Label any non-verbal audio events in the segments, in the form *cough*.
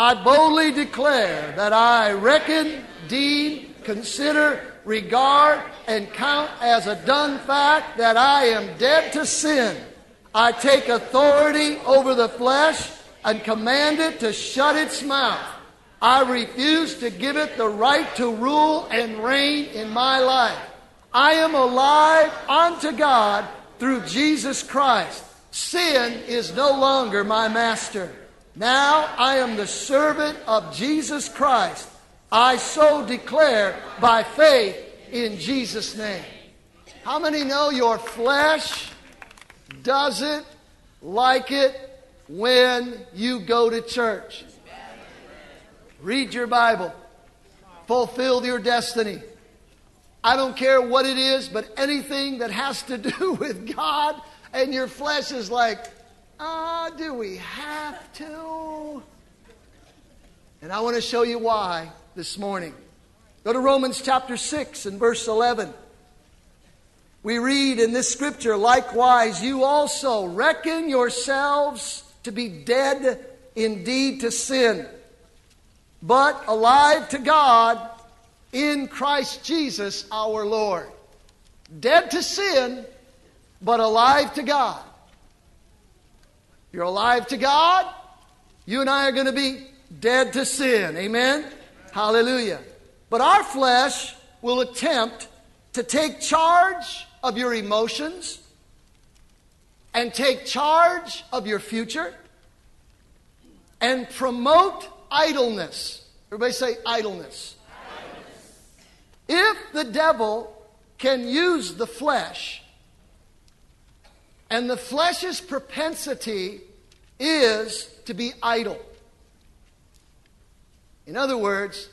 I boldly declare that I reckon, deem, consider, regard, and count as a done fact that I am dead to sin. I take authority over the flesh and command it to shut its mouth. I refuse to give it the right to rule and reign in my life. I am alive unto God through Jesus Christ. Sin is no longer my master. Now I am the servant of Jesus Christ. I so declare by faith in Jesus' name. How many know your flesh doesn't like it when you go to church? Read your Bible. Fulfill your destiny. I don't care what it is, but anything that has to *laughs* do with God and your flesh is like, ah, do we have to? And I want to show you why this morning. Go to Romans chapter 6 and verse 11. We read in this scripture, likewise, you also reckon yourselves to be dead indeed to sin but alive to God in Christ Jesus our Lord. Dead to sin, but alive to God. You're alive to God, you and I are going to be dead to sin. Amen? Hallelujah. But our flesh will attempt to take charge of your emotions and take charge of your future and promote idleness. Everybody say idleness. idleness. If the devil can use the flesh, and the flesh's propensity is to be idle. In other words,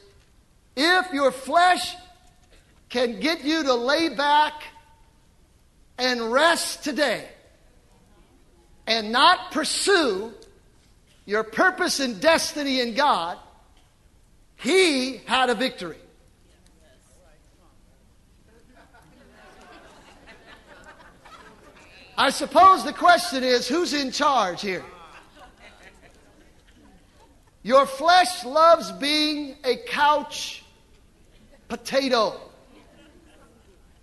if your flesh can get you to lay back and rest today and not pursue your purpose and destiny in God, he had a victory. I suppose the question is who's in charge here? Your flesh loves being a couch potato.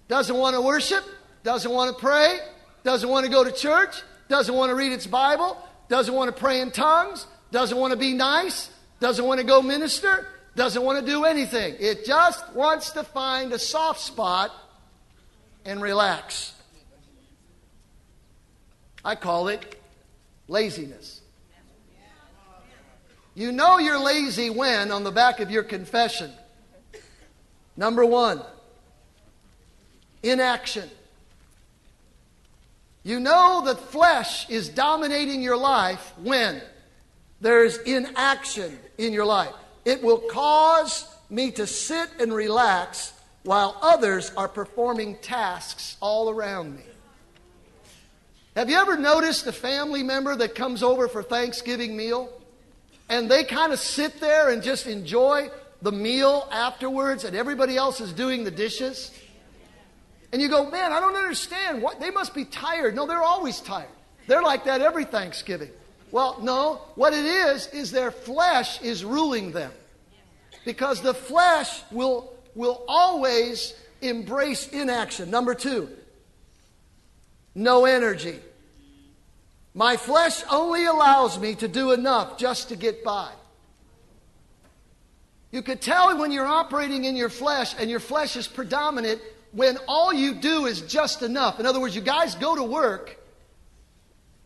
Doesn't want to worship, doesn't want to pray, doesn't want to go to church, doesn't want to read its Bible, doesn't want to pray in tongues, doesn't want to be nice, doesn't want to go minister, doesn't want to do anything. It just wants to find a soft spot and relax. I call it laziness. You know you're lazy when, on the back of your confession, number one, inaction. You know that flesh is dominating your life when there's inaction in your life. It will cause me to sit and relax while others are performing tasks all around me. Have you ever noticed a family member that comes over for Thanksgiving meal and they kind of sit there and just enjoy the meal afterwards and everybody else is doing the dishes? And you go, man, I don't understand. What they must be tired. No, they're always tired. They're like that every Thanksgiving. Well, no, what it is is their flesh is ruling them. Because the flesh will will always embrace inaction. Number 2, no energy. My flesh only allows me to do enough just to get by. You could tell when you're operating in your flesh and your flesh is predominant when all you do is just enough. In other words, you guys go to work,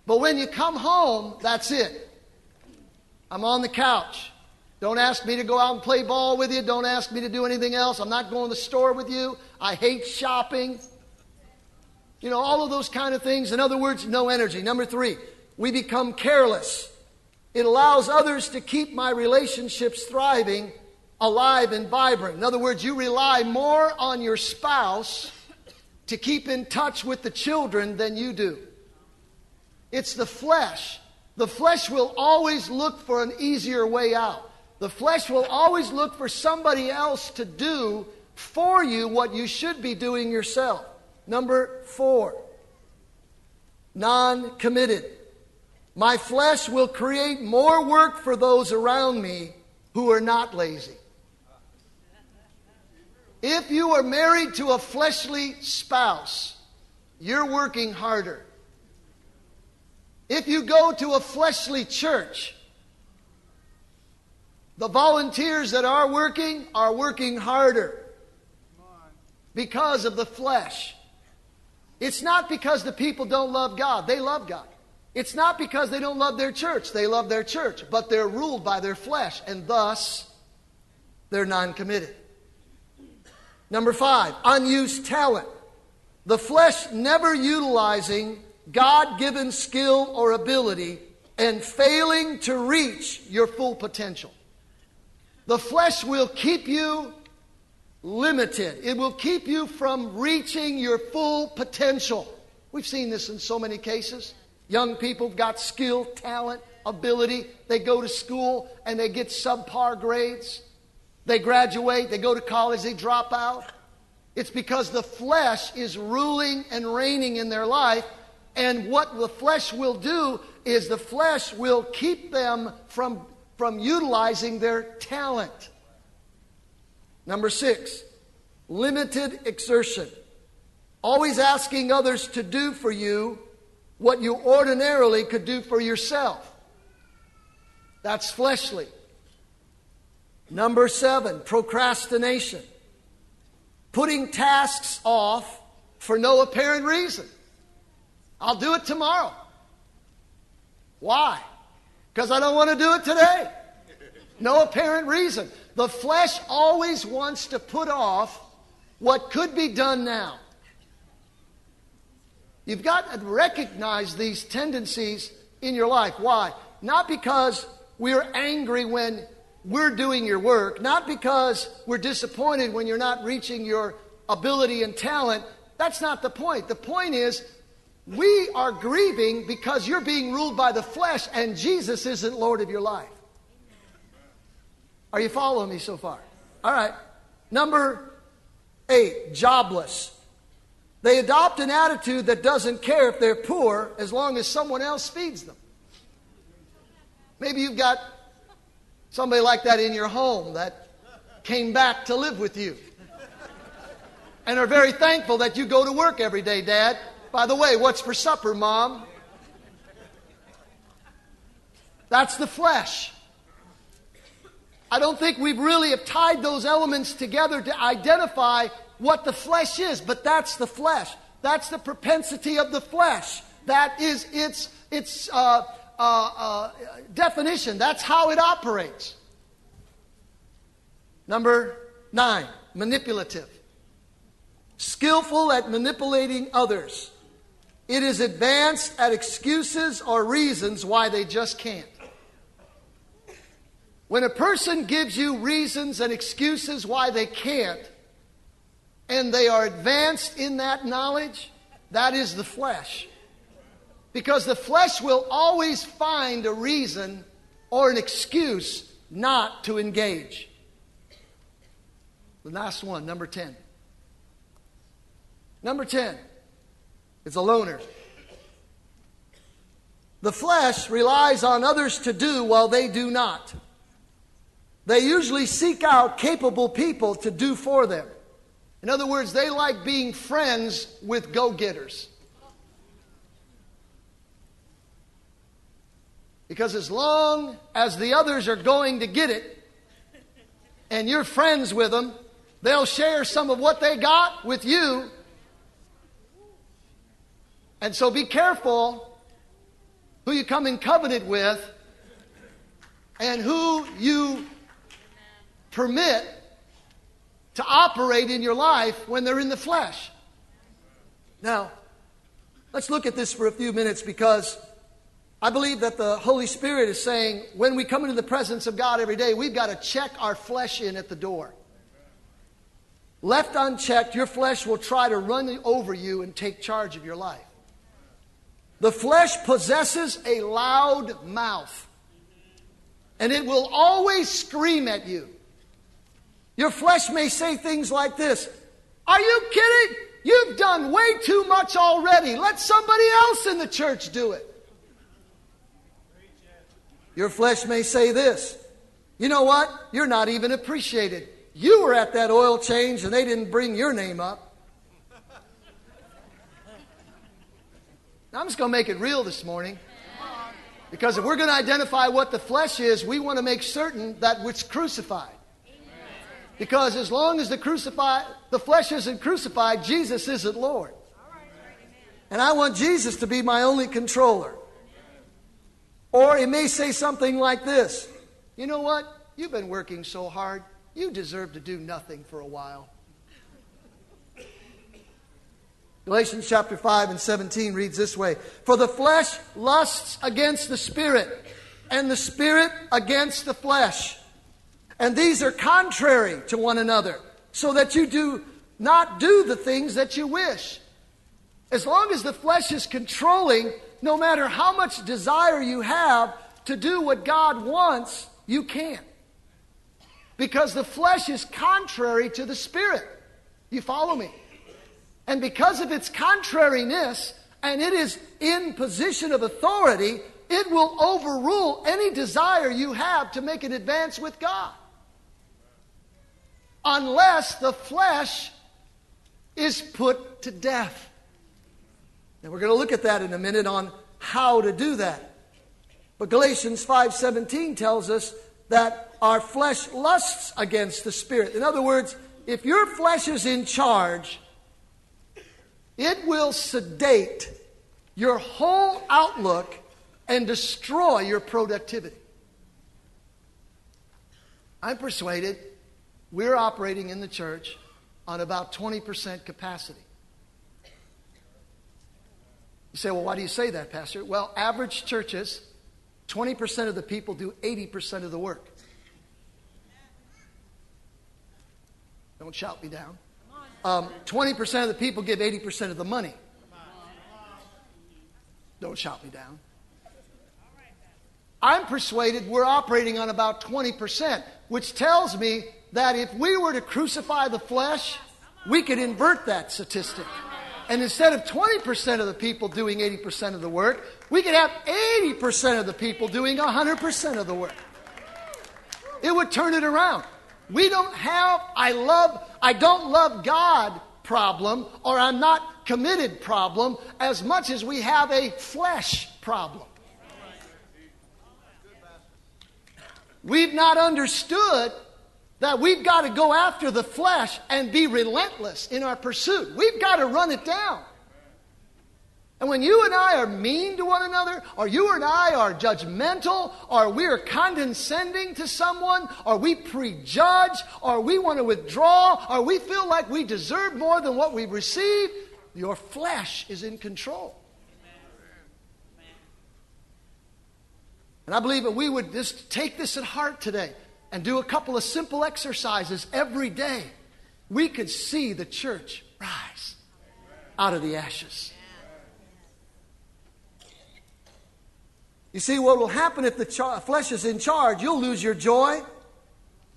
but when you come home, that's it. I'm on the couch. Don't ask me to go out and play ball with you. Don't ask me to do anything else. I'm not going to the store with you. I hate shopping. You know, all of those kind of things. In other words, no energy. Number three, we become careless. It allows others to keep my relationships thriving alive and vibrant. In other words, you rely more on your spouse to keep in touch with the children than you do. It's the flesh. The flesh will always look for an easier way out. The flesh will always look for somebody else to do for you what you should be doing yourself. Number four, non committed. My flesh will create more work for those around me who are not lazy. If you are married to a fleshly spouse, you're working harder. If you go to a fleshly church, the volunteers that are working are working harder because of the flesh. It's not because the people don't love God, they love God. It's not because they don't love their church, they love their church, but they're ruled by their flesh, and thus they're non committed. Number five, unused talent. The flesh never utilizing God given skill or ability and failing to reach your full potential. The flesh will keep you limited, it will keep you from reaching your full potential. We've seen this in so many cases. Young people have got skill, talent, ability. They go to school and they get subpar grades. They graduate, they go to college, they drop out. It's because the flesh is ruling and reigning in their life. And what the flesh will do is the flesh will keep them from, from utilizing their talent. Number six, limited exertion. Always asking others to do for you what you ordinarily could do for yourself. That's fleshly. Number seven, procrastination. Putting tasks off for no apparent reason. I'll do it tomorrow. Why? Because I don't want to do it today. No apparent reason. The flesh always wants to put off what could be done now. You've got to recognize these tendencies in your life. Why? Not because we're angry when we're doing your work, not because we're disappointed when you're not reaching your ability and talent. That's not the point. The point is, we are grieving because you're being ruled by the flesh and Jesus isn't Lord of your life. Are you following me so far? All right. Number eight, jobless. They adopt an attitude that doesn't care if they're poor as long as someone else feeds them. Maybe you've got somebody like that in your home that came back to live with you and are very thankful that you go to work every day, Dad. By the way, what's for supper, Mom? That's the flesh. I don't think we've really have tied those elements together to identify what the flesh is, but that's the flesh. That's the propensity of the flesh. That is its, its uh, uh, uh, definition. That's how it operates. Number nine, manipulative. Skillful at manipulating others. It is advanced at excuses or reasons why they just can't. When a person gives you reasons and excuses why they can't, and they are advanced in that knowledge, that is the flesh. Because the flesh will always find a reason or an excuse not to engage. The last one, number 10. Number 10 is a loner. The flesh relies on others to do while they do not. They usually seek out capable people to do for them. In other words, they like being friends with go getters. Because as long as the others are going to get it and you're friends with them, they'll share some of what they got with you. And so be careful who you come in covenant with and who you permit to operate in your life when they're in the flesh. Now, let's look at this for a few minutes because I believe that the Holy Spirit is saying when we come into the presence of God every day, we've got to check our flesh in at the door. Left unchecked, your flesh will try to run over you and take charge of your life. The flesh possesses a loud mouth, and it will always scream at you. Your flesh may say things like this Are you kidding? You've done way too much already. Let somebody else in the church do it. Your flesh may say this You know what? You're not even appreciated. You were at that oil change and they didn't bring your name up. Now, I'm just going to make it real this morning. Because if we're going to identify what the flesh is, we want to make certain that it's crucified. Because as long as the crucified, the flesh isn't crucified, Jesus isn't Lord. And I want Jesus to be my only controller. Or it may say something like this You know what? You've been working so hard, you deserve to do nothing for a while. Galatians chapter 5 and 17 reads this way For the flesh lusts against the spirit, and the spirit against the flesh. And these are contrary to one another, so that you do not do the things that you wish. As long as the flesh is controlling, no matter how much desire you have to do what God wants, you can't. Because the flesh is contrary to the spirit. You follow me? And because of its contrariness, and it is in position of authority, it will overrule any desire you have to make an advance with God unless the flesh is put to death. And we're going to look at that in a minute on how to do that. But Galatians 5:17 tells us that our flesh lusts against the spirit. In other words, if your flesh is in charge, it will sedate your whole outlook and destroy your productivity. I'm persuaded we're operating in the church on about 20% capacity. You say, well, why do you say that, Pastor? Well, average churches, 20% of the people do 80% of the work. Don't shout me down. Um, 20% of the people give 80% of the money. Don't shout me down. I'm persuaded we're operating on about 20%, which tells me that if we were to crucify the flesh, we could invert that statistic. And instead of 20% of the people doing 80% of the work, we could have 80% of the people doing 100% of the work. It would turn it around. We don't have I love I don't love God problem or I'm not committed problem as much as we have a flesh problem. We've not understood that we've got to go after the flesh and be relentless in our pursuit. We've got to run it down. And when you and I are mean to one another, or you and I are judgmental, or we are condescending to someone, or we prejudge, or we want to withdraw, or we feel like we deserve more than what we've received, your flesh is in control. And I believe that we would just take this at heart today and do a couple of simple exercises every day, we could see the church rise out of the ashes. You see, what will happen if the char- flesh is in charge? You'll lose your joy,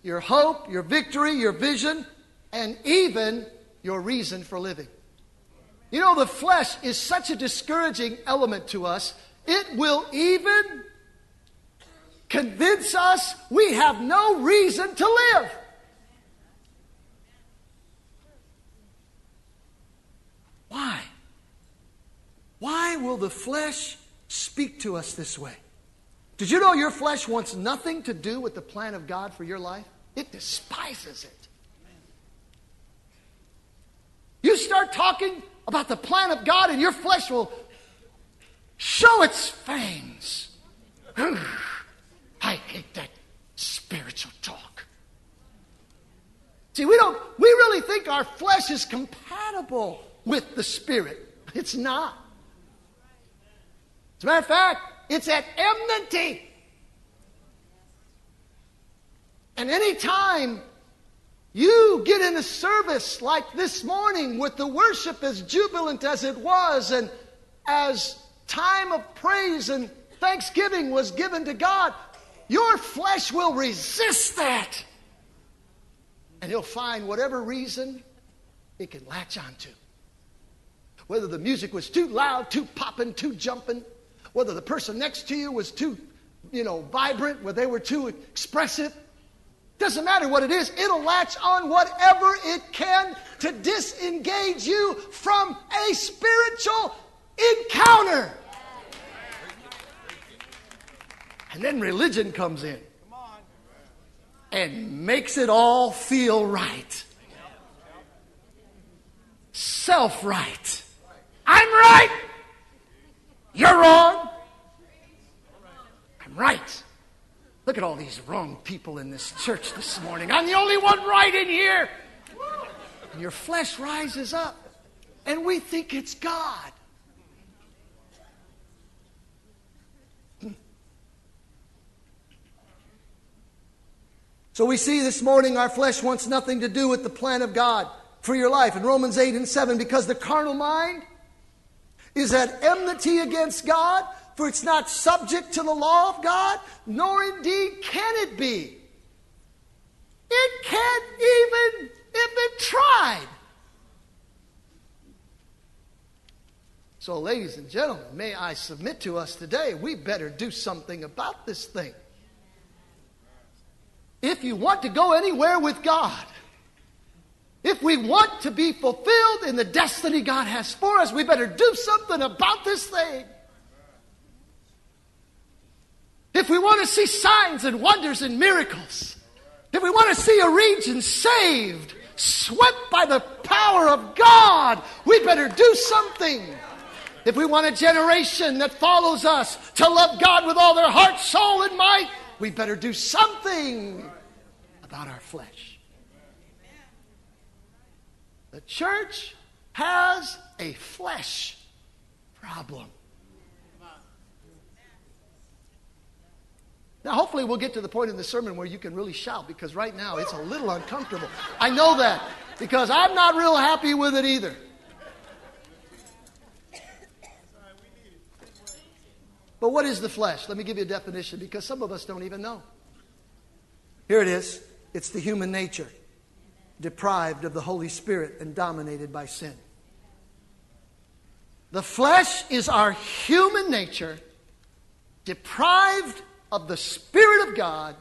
your hope, your victory, your vision, and even your reason for living. You know, the flesh is such a discouraging element to us, it will even convince us we have no reason to live. Why? Why will the flesh speak to us this way? Did you know your flesh wants nothing to do with the plan of God for your life? It despises it. You start talking about the plan of God, and your flesh will show its fangs. *sighs* I hate that spiritual talk. See, we don't, we really think our flesh is compatible with the spirit. It's not. As a matter of fact, it's at enmity. And any time you get in a service like this morning with the worship as jubilant as it was and as time of praise and thanksgiving was given to God, your flesh will resist that. And he'll find whatever reason it can latch onto. Whether the music was too loud, too popping, too jumping, whether the person next to you was too you know, vibrant, whether they were too expressive. Doesn't matter what it is, it'll latch on whatever it can to disengage you from a spiritual encounter. And then religion comes in and makes it all feel right. Self right. I'm right. You're wrong. I'm right. Look at all these wrong people in this church this morning. I'm the only one right in here. And your flesh rises up, and we think it's God. So we see this morning our flesh wants nothing to do with the plan of God for your life. In Romans 8 and 7, because the carnal mind is at enmity against God, for it's not subject to the law of God, nor indeed can it be. It can't even if it tried. So, ladies and gentlemen, may I submit to us today, we better do something about this thing. If you want to go anywhere with God, if we want to be fulfilled in the destiny God has for us, we better do something about this thing. If we want to see signs and wonders and miracles, if we want to see a region saved, swept by the power of God, we better do something. If we want a generation that follows us to love God with all their heart, soul, and might, we better do something about our flesh. The church has a flesh problem. Now, hopefully, we'll get to the point in the sermon where you can really shout because right now it's a little uncomfortable. I know that because I'm not real happy with it either. But what is the flesh? Let me give you a definition because some of us don't even know. Here it is it's the human nature, deprived of the Holy Spirit and dominated by sin. The flesh is our human nature, deprived of the Spirit of God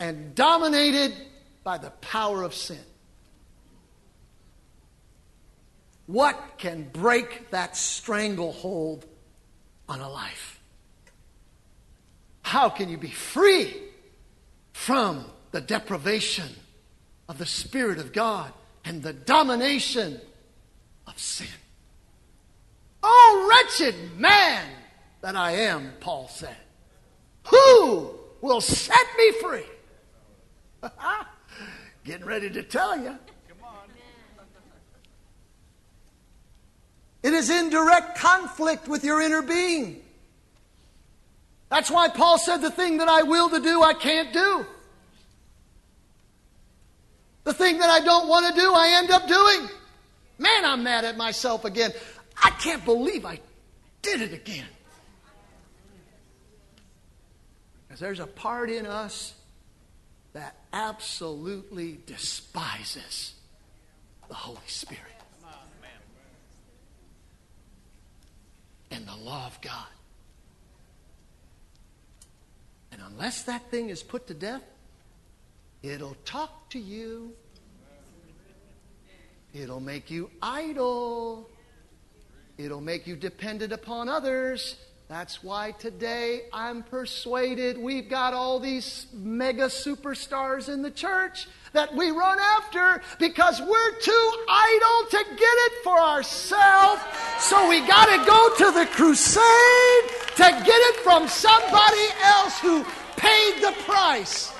and dominated by the power of sin. What can break that stranglehold on a life? How can you be free from the deprivation of the Spirit of God and the domination of sin? Oh, wretched man that I am, Paul said. Who will set me free? *laughs* Getting ready to tell you. It is in direct conflict with your inner being. That's why Paul said, The thing that I will to do, I can't do. The thing that I don't want to do, I end up doing. Man, I'm mad at myself again. I can't believe I did it again. Because there's a part in us that absolutely despises the Holy Spirit and the law of God. And unless that thing is put to death, it'll talk to you. It'll make you idle. It'll make you dependent upon others. That's why today I'm persuaded we've got all these mega superstars in the church that we run after because we're too idle to get it for ourselves. So we got to go to the crusade to get it from somebody else who paid the price.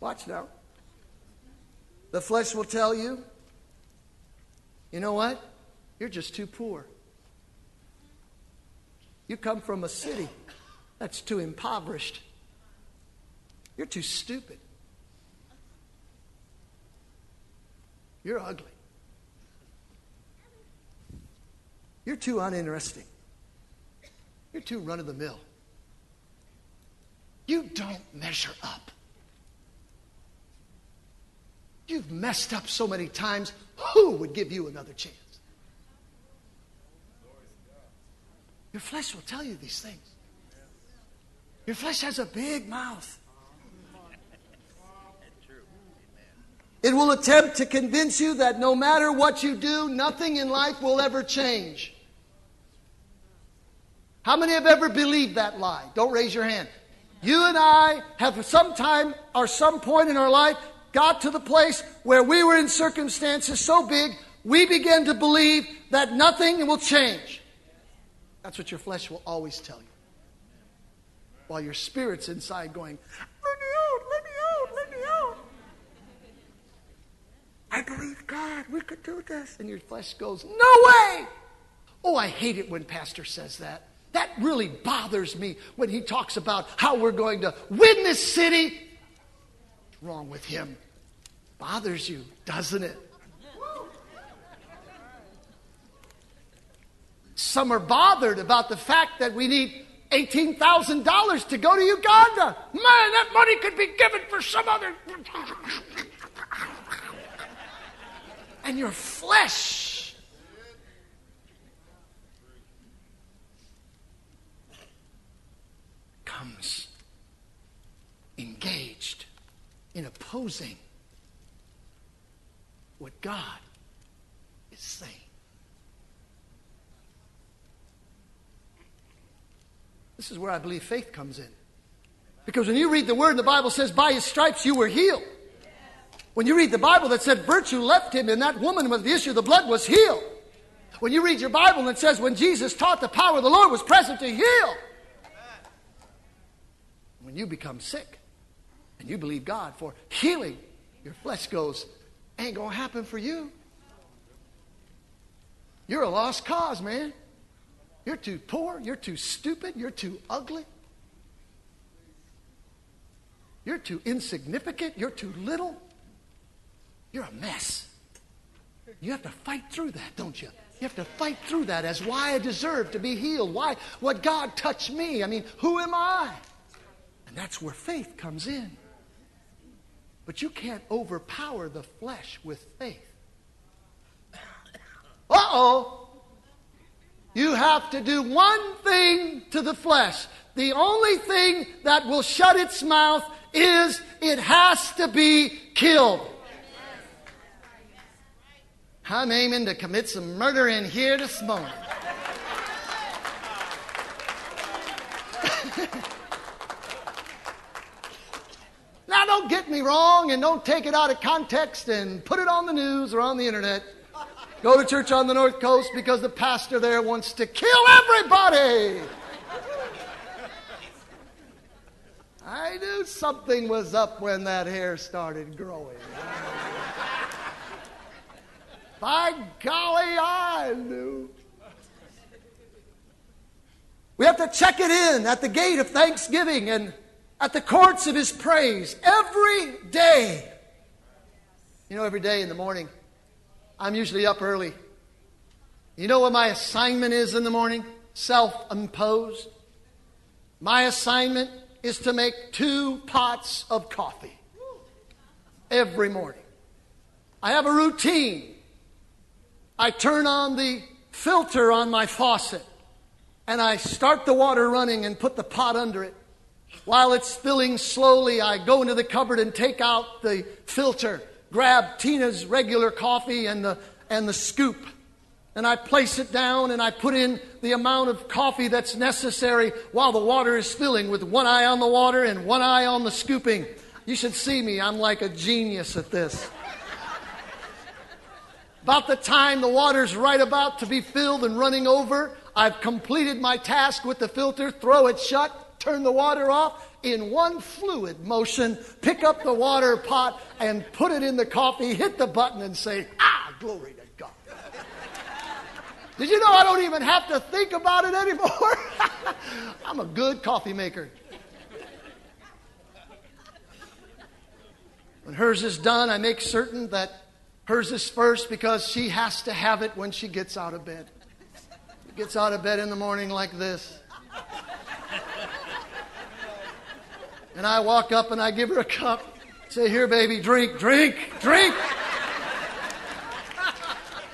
Watch now. The flesh will tell you you know what? You're just too poor. You come from a city that's too impoverished. You're too stupid. You're ugly. You're too uninteresting. You're too run of the mill. You don't measure up. You've messed up so many times. Who would give you another chance? Your flesh will tell you these things. Your flesh has a big mouth. It will attempt to convince you that no matter what you do, nothing in life will ever change. How many have ever believed that lie? Don't raise your hand. You and I have sometime or some point in our life got to the place where we were in circumstances so big we began to believe that nothing will change. That's what your flesh will always tell you. While your spirit's inside going, let me out, let me out, let me out. I believe God, we could do this. And your flesh goes, no way. Oh, I hate it when pastor says that. That really bothers me when he talks about how we're going to win this city. What's wrong with him? Bothers you, doesn't it? Some are bothered about the fact that we need $18,000 to go to Uganda. Man, that money could be given for some other. And your flesh. comes engaged in opposing what God is saying. This is where I believe faith comes in. Because when you read the word, the Bible says, by his stripes you were healed. When you read the Bible that said virtue left him and that woman with the issue of the blood was healed. When you read your Bible and it says when Jesus taught the power of the Lord was present to heal. When you become sick and you believe God for healing, your flesh goes, ain't gonna happen for you. You're a lost cause, man. You're too poor. You're too stupid. You're too ugly. You're too insignificant. You're too little. You're a mess. You have to fight through that, don't you? You have to fight through that as why I deserve to be healed. Why? What God touched me. I mean, who am I? And that's where faith comes in. But you can't overpower the flesh with faith. Uh oh. You have to do one thing to the flesh. The only thing that will shut its mouth is it has to be killed. I'm aiming to commit some murder in here this morning. *laughs* now, don't get me wrong and don't take it out of context and put it on the news or on the internet. Go to church on the North Coast because the pastor there wants to kill everybody. I knew something was up when that hair started growing. By golly, I knew. We have to check it in at the gate of thanksgiving and at the courts of his praise every day. You know, every day in the morning, I'm usually up early. You know what my assignment is in the morning? Self imposed. My assignment is to make two pots of coffee every morning. I have a routine. I turn on the filter on my faucet and I start the water running and put the pot under it. While it's spilling slowly, I go into the cupboard and take out the filter grab Tina's regular coffee and the, and the scoop. And I place it down and I put in the amount of coffee that's necessary while the water is filling with one eye on the water and one eye on the scooping. You should see me. I'm like a genius at this. About the time the water's right about to be filled and running over, I've completed my task with the filter, throw it shut, turn the water off, in one fluid motion, pick up the water pot and put it in the coffee, hit the button, and say, Ah, glory to God. Did you know I don't even have to think about it anymore? *laughs* I'm a good coffee maker. When hers is done, I make certain that hers is first because she has to have it when she gets out of bed. Gets out of bed in the morning like this. And I walk up and I give her a cup. Say, here, baby, drink, drink, drink.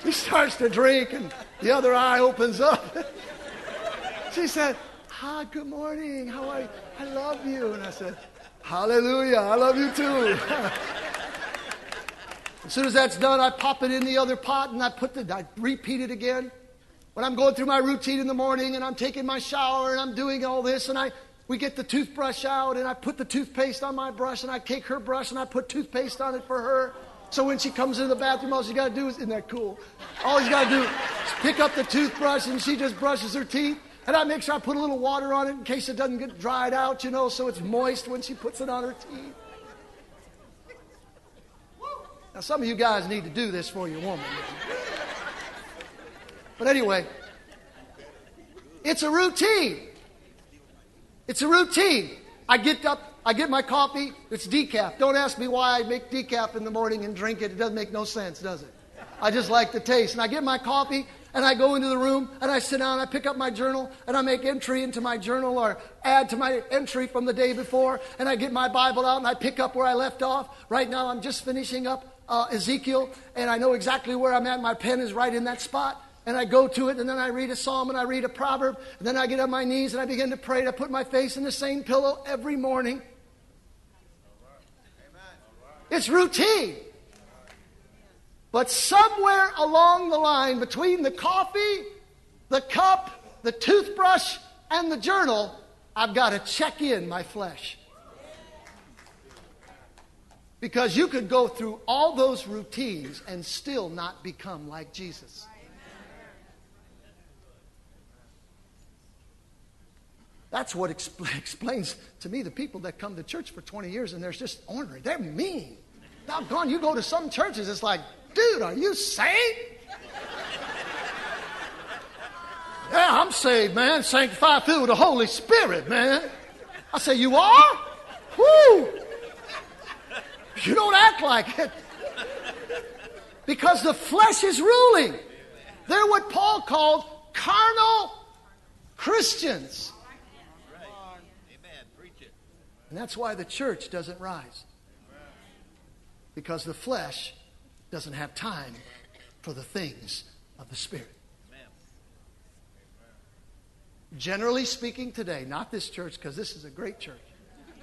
He starts to drink, and the other eye opens up. she said, Hi, good morning. How are you? I love you. And I said, Hallelujah. I love you too. as soon as that's done, I pop it in the other pot and I put the, I repeat it again. When I'm going through my routine in the morning and I'm taking my shower and I'm doing all this and I, we get the toothbrush out and I put the toothpaste on my brush and I take her brush and I put toothpaste on it for her. So when she comes into the bathroom, all she got to do is, isn't that cool? All she's got to do is pick up the toothbrush and she just brushes her teeth. And I make sure I put a little water on it in case it doesn't get dried out, you know, so it's moist when she puts it on her teeth. Now, some of you guys need to do this for your woman. But anyway, it's a routine. It's a routine. I get up, I get my coffee, it's decaf. Don't ask me why I make decaf in the morning and drink it. It doesn't make no sense, does it? I just like the taste. And I get my coffee and I go into the room and I sit down, I pick up my journal and I make entry into my journal or add to my entry from the day before. And I get my Bible out and I pick up where I left off. Right now I'm just finishing up uh, Ezekiel and I know exactly where I'm at. My pen is right in that spot and I go to it, and then I read a psalm and I read a proverb, and then I get on my knees and I begin to pray. And I put my face in the same pillow every morning. It's routine. But somewhere along the line between the coffee, the cup, the toothbrush, and the journal, I've got to check in my flesh. Because you could go through all those routines and still not become like Jesus. That's what expl- *laughs* explains to me the people that come to church for 20 years and they're just ornery. They're mean. Doggone, you go to some churches, it's like, dude, are you saved? yeah, I'm saved, man. Sanctified, through the Holy Spirit, man. I say, you are? Woo! You don't act like it. Because the flesh is ruling. They're what Paul called carnal Christians. And that's why the church doesn't rise. Because the flesh doesn't have time for the things of the Spirit. Generally speaking, today, not this church, because this is a great church,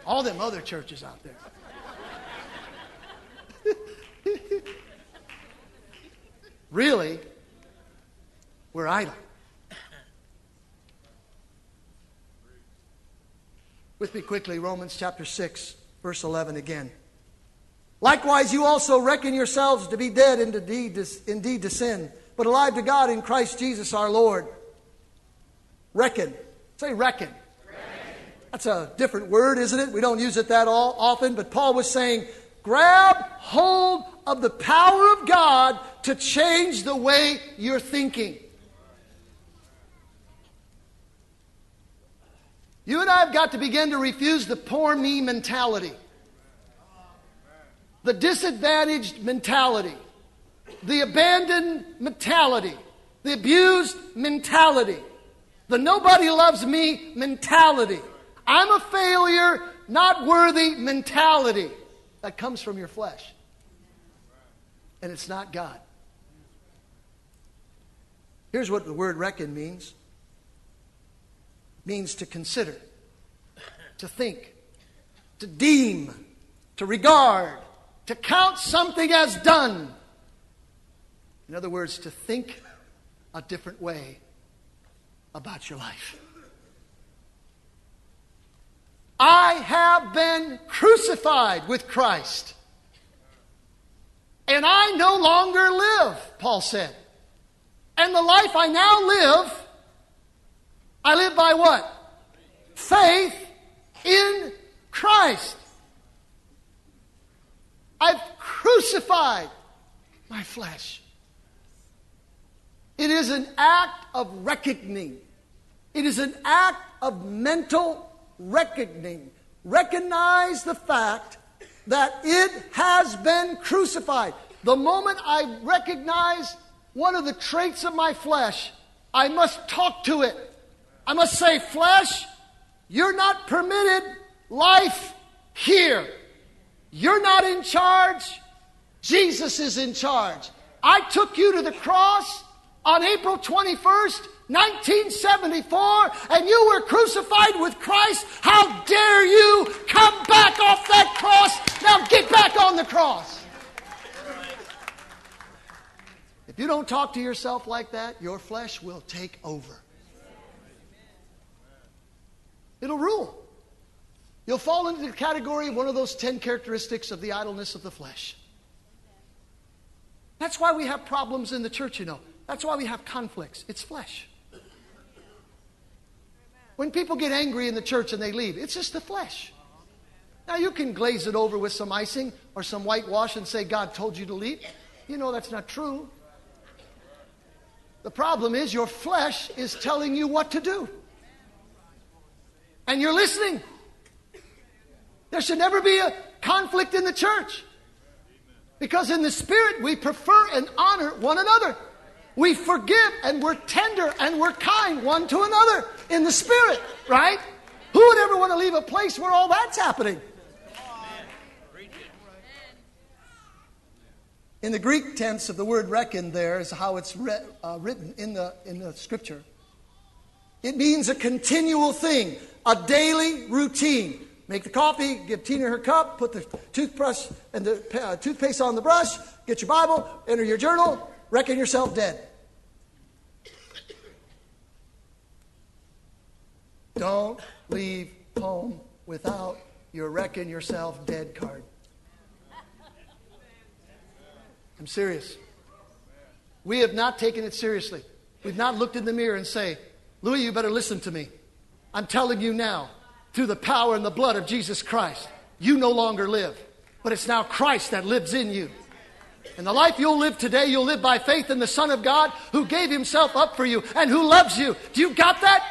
all them other churches out there. *laughs* really, we're idle. With me quickly, Romans chapter 6, verse 11 again. Likewise, you also reckon yourselves to be dead indeed, indeed to sin, but alive to God in Christ Jesus our Lord. Reckon. Say reckon. reckon. That's a different word, isn't it? We don't use it that all, often, but Paul was saying, grab hold of the power of God to change the way you're thinking. You and I have got to begin to refuse the poor me mentality, the disadvantaged mentality, the abandoned mentality, the abused mentality, the nobody loves me mentality. I'm a failure, not worthy mentality that comes from your flesh. And it's not God. Here's what the word reckon means means to consider, to think, to deem, to regard, to count something as done. In other words, to think a different way about your life. I have been crucified with Christ. And I no longer live, Paul said. And the life I now live I live by what? Faith in Christ. I've crucified my flesh. It is an act of reckoning. It is an act of mental reckoning. Recognize the fact that it has been crucified. The moment I recognize one of the traits of my flesh, I must talk to it. I must say, flesh, you're not permitted life here. You're not in charge. Jesus is in charge. I took you to the cross on April 21st, 1974 and you were crucified with Christ, how dare you come back off that cross? Now get back on the cross. If you don't talk to yourself like that, your flesh will take over. It'll rule. You'll fall into the category of one of those 10 characteristics of the idleness of the flesh. That's why we have problems in the church, you know. That's why we have conflicts. It's flesh. When people get angry in the church and they leave, it's just the flesh. Now, you can glaze it over with some icing or some whitewash and say, God told you to leave. You know that's not true. The problem is your flesh is telling you what to do. And you're listening. There should never be a conflict in the church. Because in the Spirit, we prefer and honor one another. We forgive and we're tender and we're kind one to another in the Spirit, right? Who would ever want to leave a place where all that's happening? In the Greek tense of the word reckon, there is how it's re- uh, written in the, in the scripture. It means a continual thing, a daily routine. Make the coffee, give Tina her cup, put the toothbrush and the uh, toothpaste on the brush, get your Bible, enter your journal, reckon yourself dead. Don't leave home without your reckon yourself dead card. I'm serious. We have not taken it seriously. We've not looked in the mirror and say, Louis, you better listen to me. I'm telling you now, through the power and the blood of Jesus Christ, you no longer live, but it's now Christ that lives in you. And the life you'll live today, you'll live by faith in the Son of God who gave himself up for you and who loves you. Do you got that?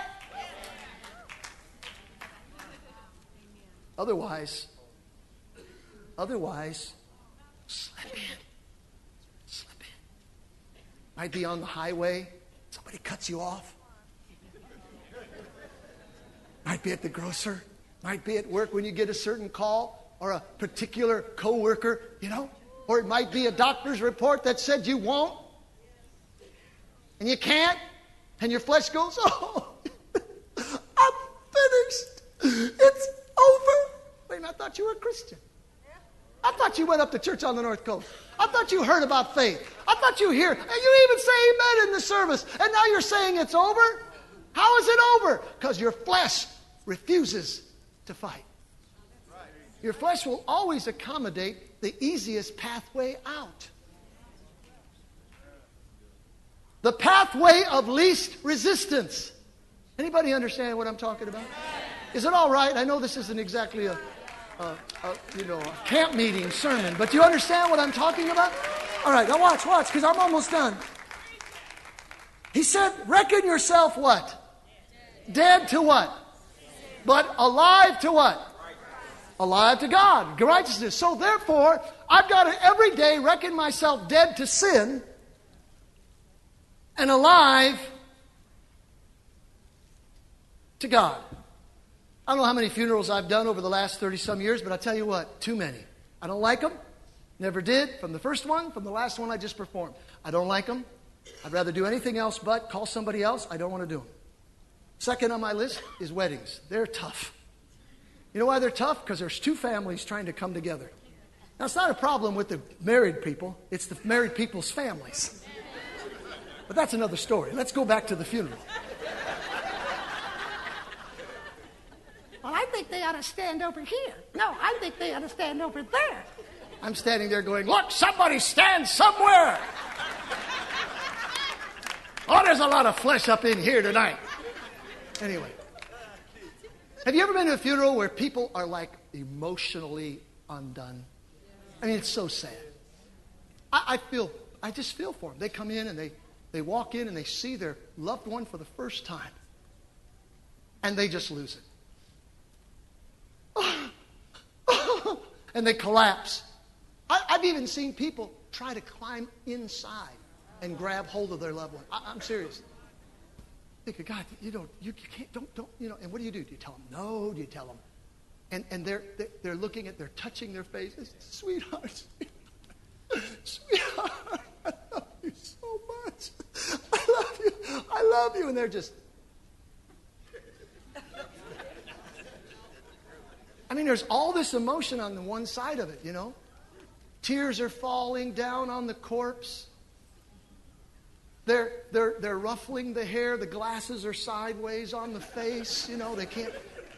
Otherwise, otherwise, slip in. Slip in. Might be on the highway, somebody cuts you off. Might be at the grocer, might be at work when you get a certain call or a particular coworker, you know? Or it might be a doctor's report that said you won't. And you can't. And your flesh goes, *laughs* Oh, I'm finished. It's over. Wait, I thought you were a Christian. I thought you went up to church on the North Coast. I thought you heard about faith. I thought you hear, and you even say amen in the service. And now you're saying it's over? How is it over? Because your flesh refuses to fight. Your flesh will always accommodate the easiest pathway out. The pathway of least resistance. Anybody understand what I'm talking about? Is it all right? I know this isn't exactly a, a, a you know a camp meeting sermon, but do you understand what I'm talking about? All right, now watch, watch, because I'm almost done. He said, "Reckon yourself what? Dead to what? But alive to what? alive to God, righteousness. So therefore, I've got to every day reckon myself dead to sin and alive to God. I don't know how many funerals I've done over the last 30 some years, but I tell you what, too many. I don't like them. Never did. From the first one, from the last one I just performed. I don't like them. I'd rather do anything else but call somebody else. I don't want to do them. Second on my list is weddings. They're tough. You know why they're tough? Because there's two families trying to come together. Now, it's not a problem with the married people, it's the married people's families. But that's another story. Let's go back to the funeral. Well, I think they ought to stand over here. No, I think they ought to stand over there. I'm standing there going, Look, somebody stand somewhere. oh, there's a lot of flesh up in here tonight. Anyway. Have you ever been to a funeral where people are like emotionally undone? I mean, it's so sad. I, I feel, I just feel for them. They come in and they, they walk in and they see their loved one for the first time. And they just lose it. *sighs* and they collapse. I, have even seen people try to climb inside and grab hold of their loved one. I, I'm serious think of God, you don't, you, you can't, don't, don't, you know, and what do you do? Do you tell them no? Do you tell them? And, and they're, they're looking at, they're touching their faces. Sweetheart, sweetheart, *laughs* I love you so much. I love you. I love you. And they're just. I mean, there's all this emotion on the one side of it, you know? Tears are falling down on the corpse. They're, they're, they're ruffling the hair. The glasses are sideways on the face. You know, they can't.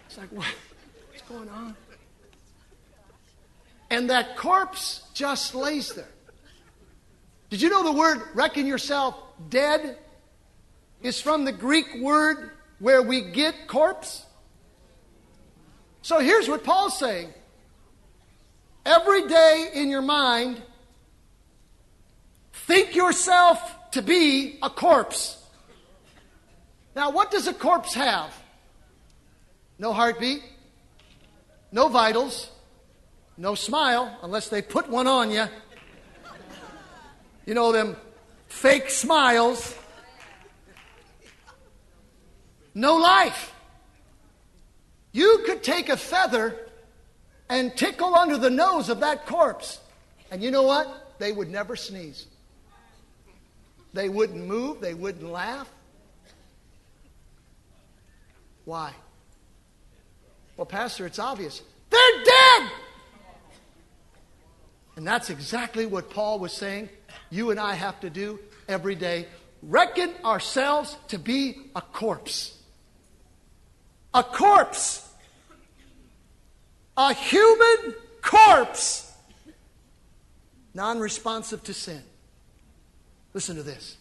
It's like, what, what's going on? And that corpse just lays there. Did you know the word reckon yourself dead is from the Greek word where we get corpse? So here's what Paul's saying. Every day in your mind, think yourself to be a corpse. Now, what does a corpse have? No heartbeat, no vitals, no smile, unless they put one on you. You know, them fake smiles. No life. You could take a feather and tickle under the nose of that corpse. And you know what? They would never sneeze. They wouldn't move. They wouldn't laugh. Why? Well, Pastor, it's obvious. They're dead! And that's exactly what Paul was saying you and I have to do every day. Reckon ourselves to be a corpse. A corpse. A human corpse. Non responsive to sin. Listen to this.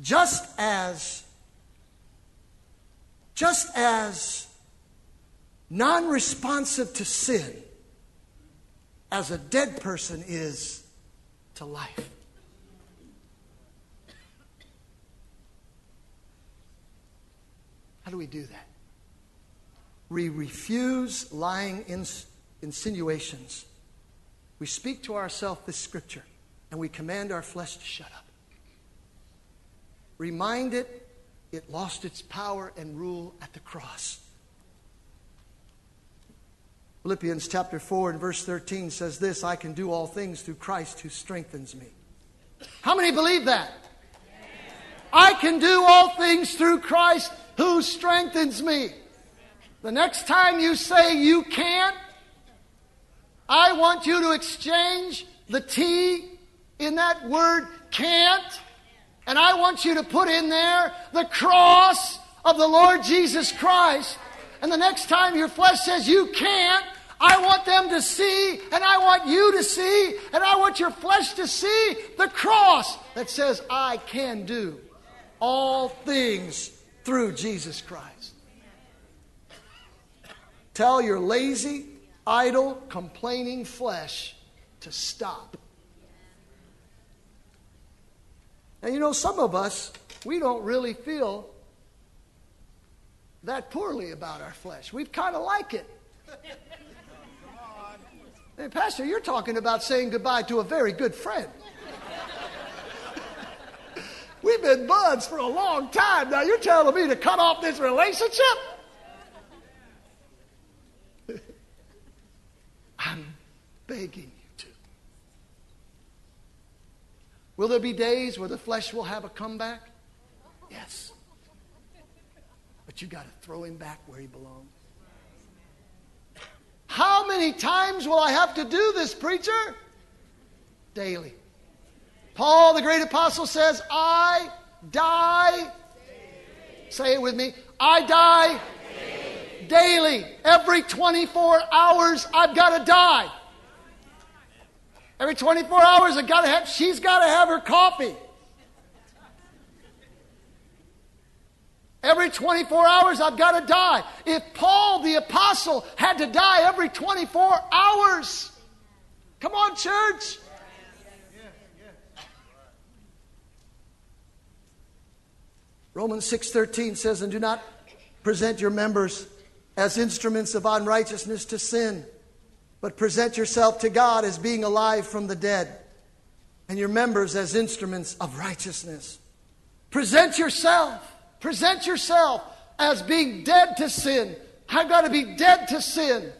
Just as, just as non responsive to sin as a dead person is to life. How do we do that? We refuse lying ins- insinuations. We speak to ourselves this scripture and we command our flesh to shut up. Remind it it lost its power and rule at the cross. Philippians chapter 4 and verse 13 says this I can do all things through Christ who strengthens me. How many believe that? I can do all things through Christ who strengthens me. The next time you say you can't, I want you to exchange the T in that word can't, and I want you to put in there the cross of the Lord Jesus Christ. And the next time your flesh says you can't, I want them to see, and I want you to see, and I want your flesh to see the cross that says, I can do all things through Jesus Christ. Tell your lazy, idle, complaining flesh to stop. And you know, some of us, we don't really feel that poorly about our flesh. We kind of like it. Hey, Pastor, you're talking about saying goodbye to a very good friend. *laughs* We've been buds for a long time. Now you're telling me to cut off this relationship? *laughs* I'm begging you to. Will there be days where the flesh will have a comeback? Yes. But you got to throw him back where he belongs. How many times will I have to do this, preacher? Daily. Paul, the great apostle, says, I die. Say it with me. I die daily. Every 24 hours, I've got to die. Every 24 hours, I've got to have, she's got to have her coffee. Every 24 hours, I've got to die. If Paul the apostle had to die every 24 hours, come on, church. Romans 6:13 says, "And do not present your members as instruments of unrighteousness to sin, but present yourself to God as being alive from the dead, and your members as instruments of righteousness." Present yourself Present yourself as being dead to sin. I've got to be dead to sin.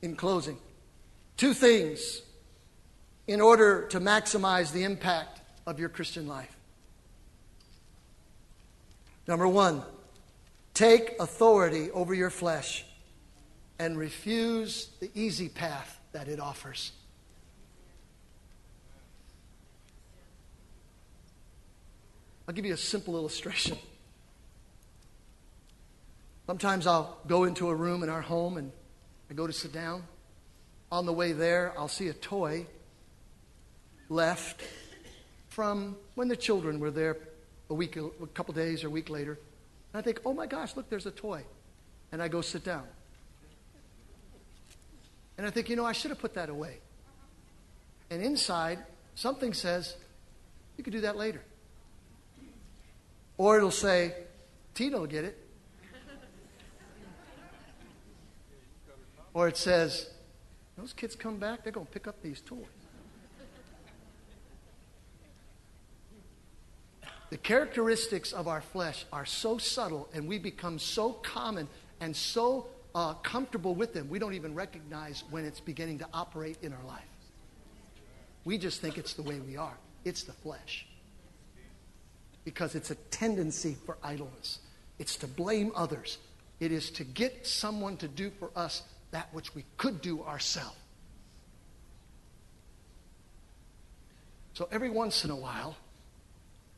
In closing, two things in order to maximize the impact of your Christian life. Number one, take authority over your flesh and refuse the easy path that it offers. I'll give you a simple illustration. Sometimes I'll go into a room in our home and I go to sit down. On the way there, I'll see a toy left from when the children were there a week, a couple days or a week later. And I think, oh my gosh, look, there's a toy. And I go sit down. And I think, you know, I should have put that away. And inside, something says, you could do that later. Or it'll say, Tina will get it. Or it says, those kids come back, they're going to pick up these toys. The characteristics of our flesh are so subtle and we become so common and so uh, comfortable with them, we don't even recognize when it's beginning to operate in our life. We just think it's the way we are. It's the flesh. Because it's a tendency for idleness, it's to blame others, it is to get someone to do for us that which we could do ourselves. So every once in a while,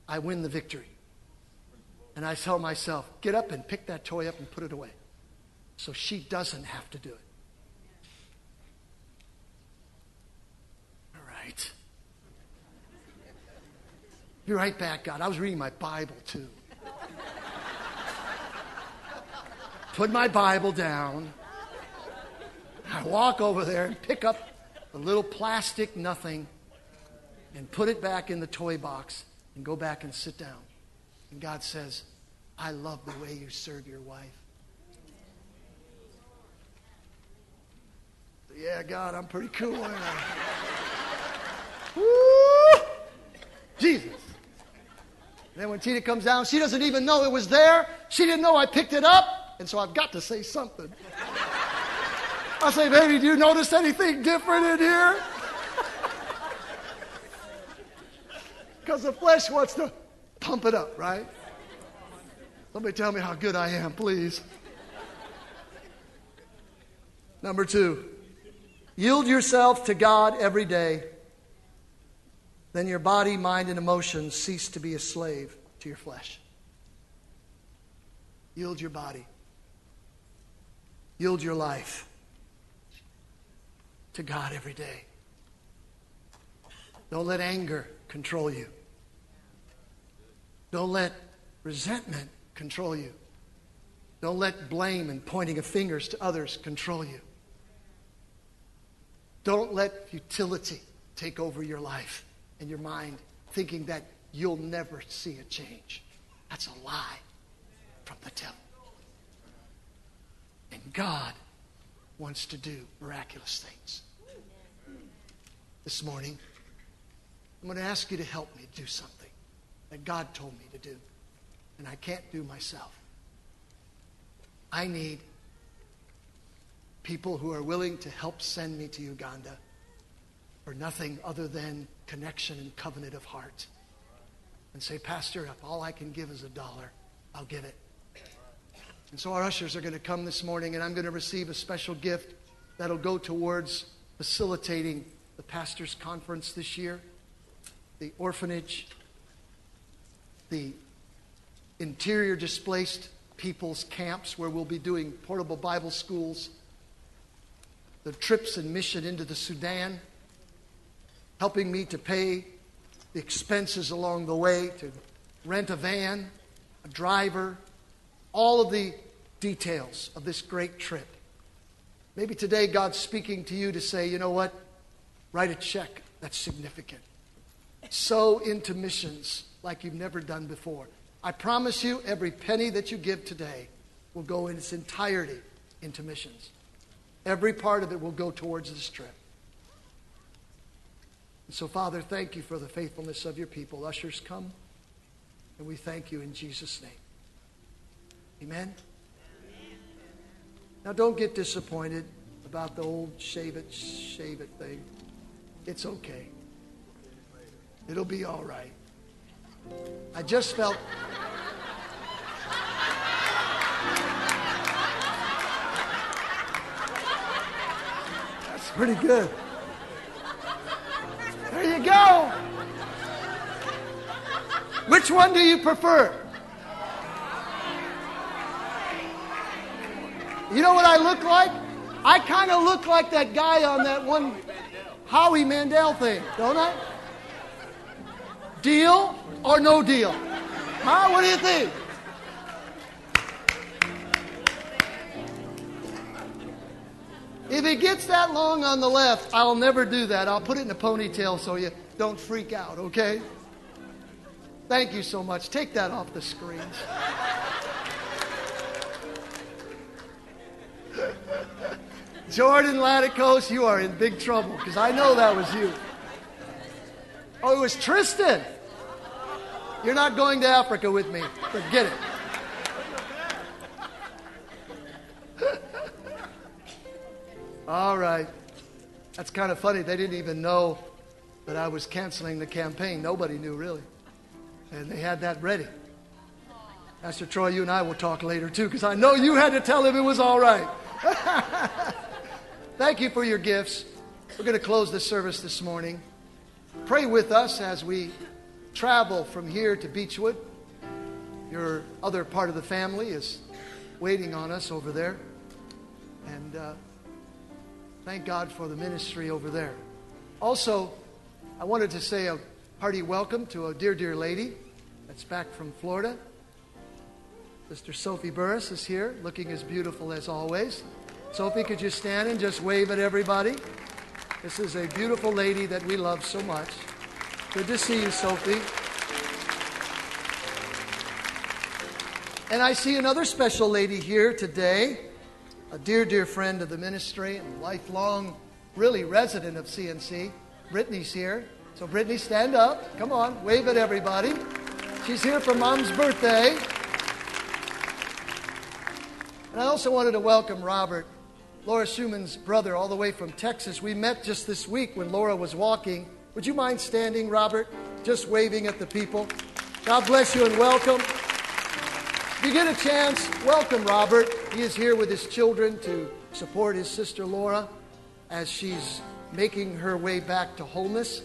I win the victory. And I tell myself, get up and pick that toy up and put it away. So she doesn't have to do it. All right. Be right back, God. I was reading my Bible too. Put my Bible down. I walk over there and pick up a little plastic nothing and put it back in the toy box and go back and sit down. And God says, I love the way you serve your wife. Yeah, God, I'm pretty cool. Aren't I? *laughs* Woo! Jesus. And then when Tina comes down, she doesn't even know it was there. She didn't know I picked it up. And so I've got to say something. I say, baby, do you notice anything different in here? *laughs* Because the flesh wants to pump it up, right? Somebody tell me how good I am, please. Number two, yield yourself to God every day. Then your body, mind, and emotions cease to be a slave to your flesh. Yield your body. Yield your life to God every day. Don't let anger control you. Don't let resentment control you. Don't let blame and pointing of fingers to others control you. Don't let futility take over your life and your mind, thinking that you'll never see a change. That's a lie from the devil. And God wants to do miraculous things. This morning, I'm going to ask you to help me do something that God told me to do, and I can't do myself. I need people who are willing to help send me to Uganda for nothing other than connection and covenant of heart. And say, Pastor, if all I can give is a dollar, I'll give it. And so our ushers are going to come this morning, and I'm going to receive a special gift that'll go towards facilitating the pastors' conference this year the orphanage, the interior displaced people's camps where we'll be doing portable Bible schools, the trips and mission into the Sudan, helping me to pay the expenses along the way to rent a van, a driver, all of the details of this great trip. Maybe today God's speaking to you to say, you know what? Write a check that's significant sow into missions like you've never done before. I promise you, every penny that you give today will go in its entirety into missions. Every part of it will go towards this trip. And so, Father, thank you for the faithfulness of your people. Ushers, come. And we thank you in Jesus' name. Amen. Now, don't get disappointed about the old shave it, shave it thing. It's okay. It'll be all right. I just felt. Pretty good. There you go. Which one do you prefer? You know what I look like? I kind of look like that guy on that one Howie Mandel thing, don't I? Deal or no deal? Huh? What do you think? If it gets that long on the left, I'll never do that. I'll put it in a ponytail so you don't freak out, okay? Thank you so much. Take that off the screens. *laughs* Jordan Laticos, you are in big trouble because I know that was you. Oh, it was Tristan. You're not going to Africa with me. Forget it. All right. That's kind of funny. They didn't even know that I was canceling the campaign. Nobody knew, really. And they had that ready. Pastor Troy, you and I will talk later, too, because I know you had to tell him it was all right. *laughs* Thank you for your gifts. We're going to close the service this morning. Pray with us as we travel from here to Beechwood. Your other part of the family is waiting on us over there. And uh, thank God for the ministry over there. Also, I wanted to say a hearty welcome to a dear, dear lady that's back from Florida. Sister Sophie Burris is here, looking as beautiful as always. Sophie, could you stand and just wave at everybody? This is a beautiful lady that we love so much. Good to see you, Sophie. And I see another special lady here today, a dear, dear friend of the ministry and lifelong, really resident of CNC. Brittany's here. So, Brittany, stand up. Come on, wave at everybody. She's here for mom's birthday. And I also wanted to welcome Robert. Laura Schumann's brother, all the way from Texas. We met just this week when Laura was walking. Would you mind standing, Robert? Just waving at the people. God bless you and welcome. If you get a chance, welcome Robert. He is here with his children to support his sister Laura as she's making her way back to wholeness.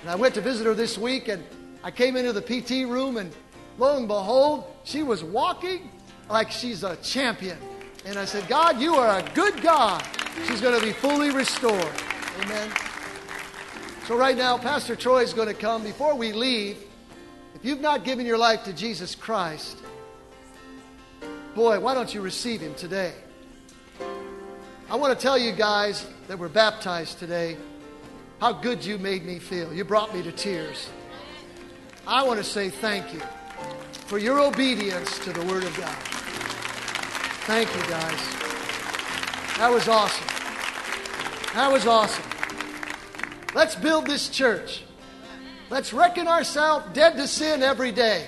And I went to visit her this week and I came into the PT room and lo and behold, she was walking like she's a champion. And I said, God, you are a good God. She's going to be fully restored. Amen. So, right now, Pastor Troy is going to come. Before we leave, if you've not given your life to Jesus Christ, boy, why don't you receive him today? I want to tell you guys that were baptized today how good you made me feel. You brought me to tears. I want to say thank you for your obedience to the Word of God. Thank you, guys. That was awesome. That was awesome. Let's build this church. Let's reckon ourselves dead to sin every day.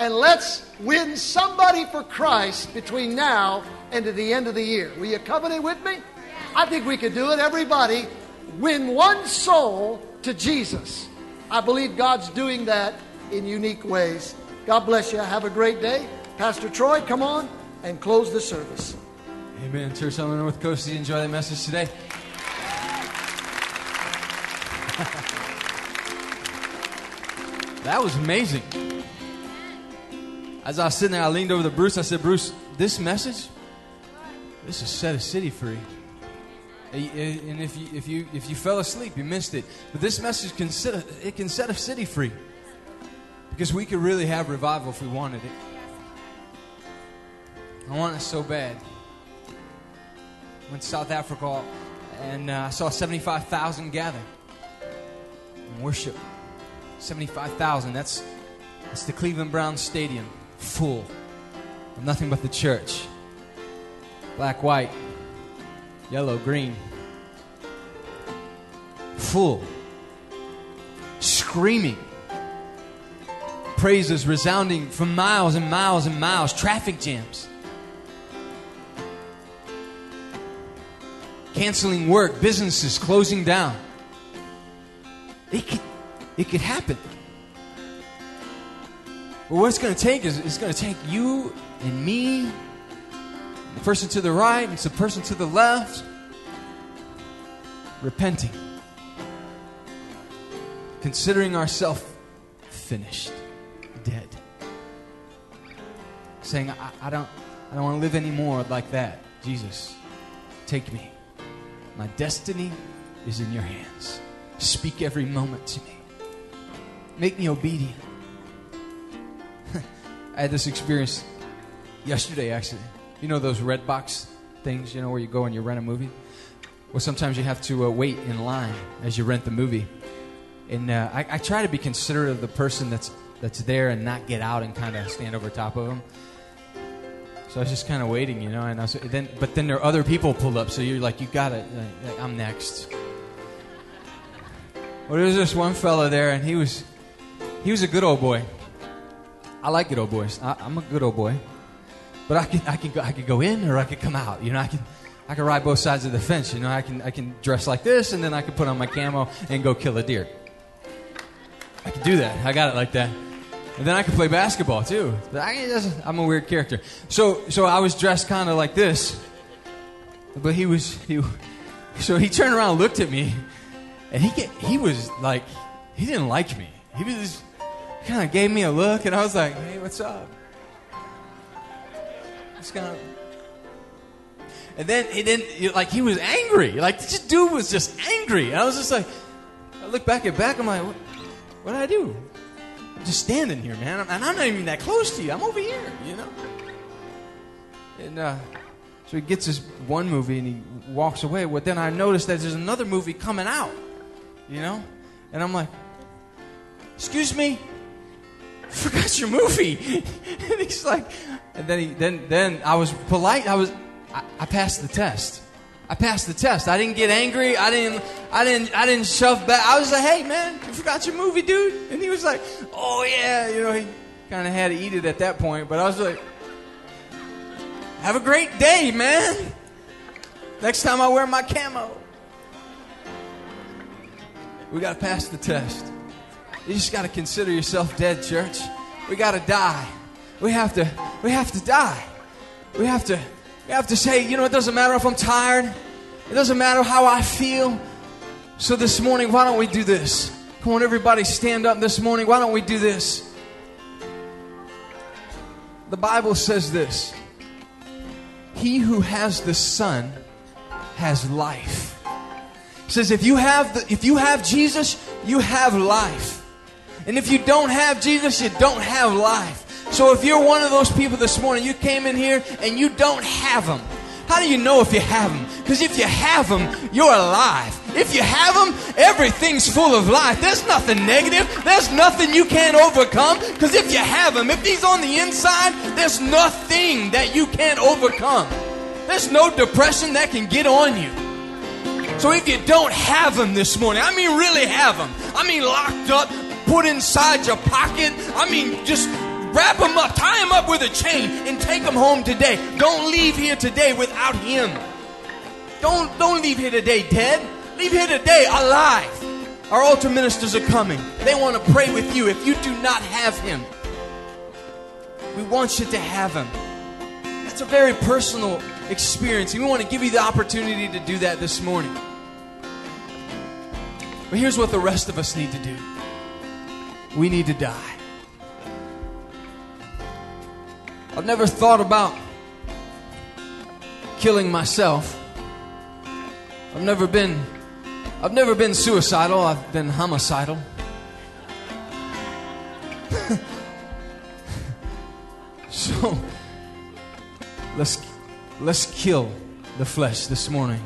And let's win somebody for Christ between now and to the end of the year. Will you covenant with me? I think we could do it. Everybody win one soul to Jesus. I believe God's doing that in unique ways. God bless you. Have a great day. Pastor Troy, come on and close the service. Amen. Church on the North Coast, did you enjoy that message today? *laughs* that was amazing. As I was sitting there, I leaned over to Bruce. I said, Bruce, this message, this is set a city free. And if you, if you, if you fell asleep, you missed it. But this message can set a, it can set a city free. Because we could really have revival if we wanted it. I want it so bad. Went to South Africa and uh, I saw 75,000 gather and worship. 75,000. That's, that's the Cleveland Browns Stadium, full of nothing but the church. Black, white, yellow, green. Full. Screaming. Praises resounding from miles and miles and miles. Traffic jams. canceling work, businesses closing down. It could, it could happen. But what it's going to take is it's going to take you and me, the person to the right, and the person to the left. repenting, considering ourselves finished, dead, saying, I, I don't, I don't want to live anymore like that. Jesus, take me. My destiny is in your hands. Speak every moment to me. Make me obedient. I had this experience yesterday, actually. You know those red box things, you know, where you go and you rent a movie? Well, sometimes you have to uh, wait in line as you rent the movie. And uh, I, I, try to be considerate of the person that's, that's there and not get out and kind of stand over top of them. So I was just kind of waiting, you know. And I was, then, but then there are other people pulled up, so you're like, you got it. Uh, I'm next. Well, there was this one fella there, and he was, he was a good old boy. I like good old boys. I, am a good old boy, but I can, I can, go, I can go in or I can come out. You know, I can, I can ride both sides of the fence. You know, I can, I can dress like this, and then I can put on my camo and go kill a deer. I can do that. I got it like that. And then I can play basketball too. I, am a weird character. So, so I was dressed kind of like this. But he was, he, so he turned around looked at me. And he, get, he was like, he didn't like me. He was, kind of gave me a look. And I was like, hey, what's up? Just kind of. And then he didn't, like, he was angry. Like, this dude was just angry. And I was just like, I look back at back, I'm like, what, what did I do? just standing here, man. And I'm not even that close to you. I'm over here, you know? And uh, so he gets this one movie and he walks away. Well, then I noticed that there's another movie coming out, you know? And I'm like, excuse me? Forgot your movie. *laughs* and he's like, and then he, then, then I was polite. I was, I, I passed the test. I passed the test. I didn't get angry. I didn't, I didn't, I didn't shove back. I was like, hey man, you forgot your movie, dude. And he was like, oh yeah, you know, he kind of had to eat it at that point. But I was like, have a great day, man. Next time I wear my camo. We got to pass the test. You just got to consider yourself dead, church. We got to die. We have to, we have to die. We have to you have to say, you know, it doesn't matter if I'm tired, it doesn't matter how I feel. So this morning, why don't we do this? Come on, everybody, stand up this morning. Why don't we do this? The Bible says this He who has the Son has life. It says if you have the, if you have Jesus, you have life. And if you don't have Jesus, you don't have life. So if you're one of those people this morning, you came in here and you don't have them. How do you know if you have them? Because if you have them, you're alive. If you have them, everything's full of life. There's nothing negative. There's nothing you can't overcome. Because if you have them, if he's on the inside, there's nothing that you can't overcome. There's no depression that can get on you. So if you don't have them this morning, I mean really have them. I mean locked up, put inside your pocket. I mean just Wrap him up, tie him up with a chain, and take him home today. Don't leave here today without him. Don't, don't leave here today dead. Leave here today alive. Our altar ministers are coming. They want to pray with you if you do not have him. We want you to have him. It's a very personal experience. And we want to give you the opportunity to do that this morning. But here's what the rest of us need to do we need to die. I've never thought about killing myself. I've never been I've never been suicidal, I've been homicidal. *laughs* so let's let's kill the flesh this morning.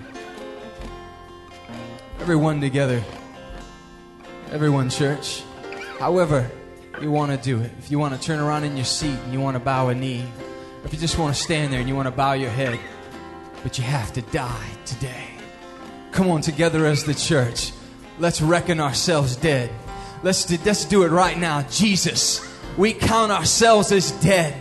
Everyone together. Everyone church. However, you want to do it, if you want to turn around in your seat and you want to bow a knee, if you just want to stand there and you want to bow your head, but you have to die today. Come on, together as the church, let's reckon ourselves dead. Let's do, let's do it right now. Jesus, we count ourselves as dead.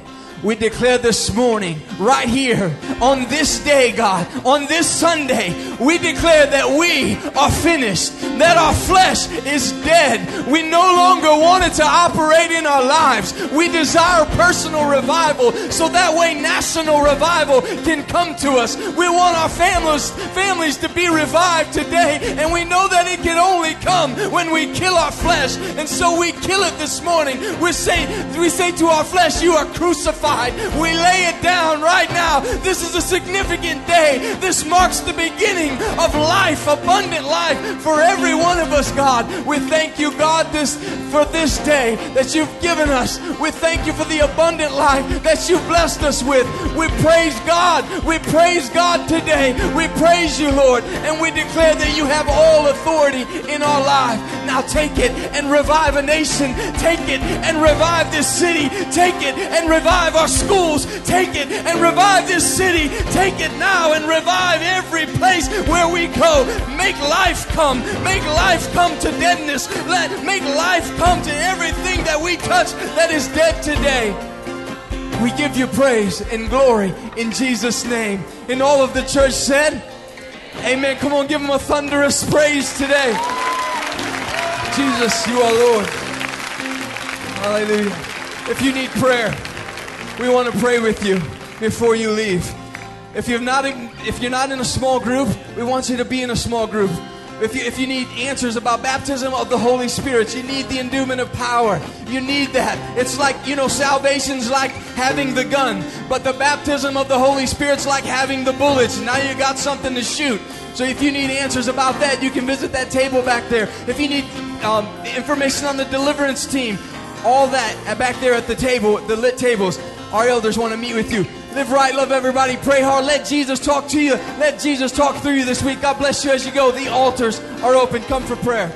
We declare this morning, right here, on this day, God, on this Sunday, we declare that we are finished, that our flesh is dead. We no longer want it to operate in our lives. We desire personal revival so that way national revival can come to us. We want our families, families to be revived today, and we know that it can only come when we kill our flesh. And so we kill it this morning. We say, we say to our flesh, You are crucified. We lay it down right now. This is a significant day. This marks the beginning of life, abundant life for every one of us, God. We thank you, God, this for this day that you've given us. We thank you for the abundant life that you've blessed us with. We praise God. We praise God today. We praise you, Lord, and we declare that you have all authority in our life. Now take it and revive a nation. Take it and revive this city. Take it and revive our schools. Take it and revive this city. Take it now and revive every place where we go. Make life come. Make life come to deadness. Let make life come to everything that we touch that is dead today. We give you praise and glory in Jesus' name. And all of the church said, Amen. Come on, give him a thunderous praise today. Jesus, you are Lord. Hallelujah. If you need prayer, we want to pray with you before you leave. If you're not in, if you're not in a small group, we want you to be in a small group. If you, if you need answers about baptism of the Holy Spirit, you need the endowment of power. You need that. It's like, you know, salvation's like having the gun, but the baptism of the Holy Spirit's like having the bullets. Now you got something to shoot. So if you need answers about that, you can visit that table back there. If you need um, information on the deliverance team, all that back there at the table, the lit tables, our elders want to meet with you. Live right, love everybody, pray hard. Let Jesus talk to you. Let Jesus talk through you this week. God bless you as you go. The altars are open. Come for prayer.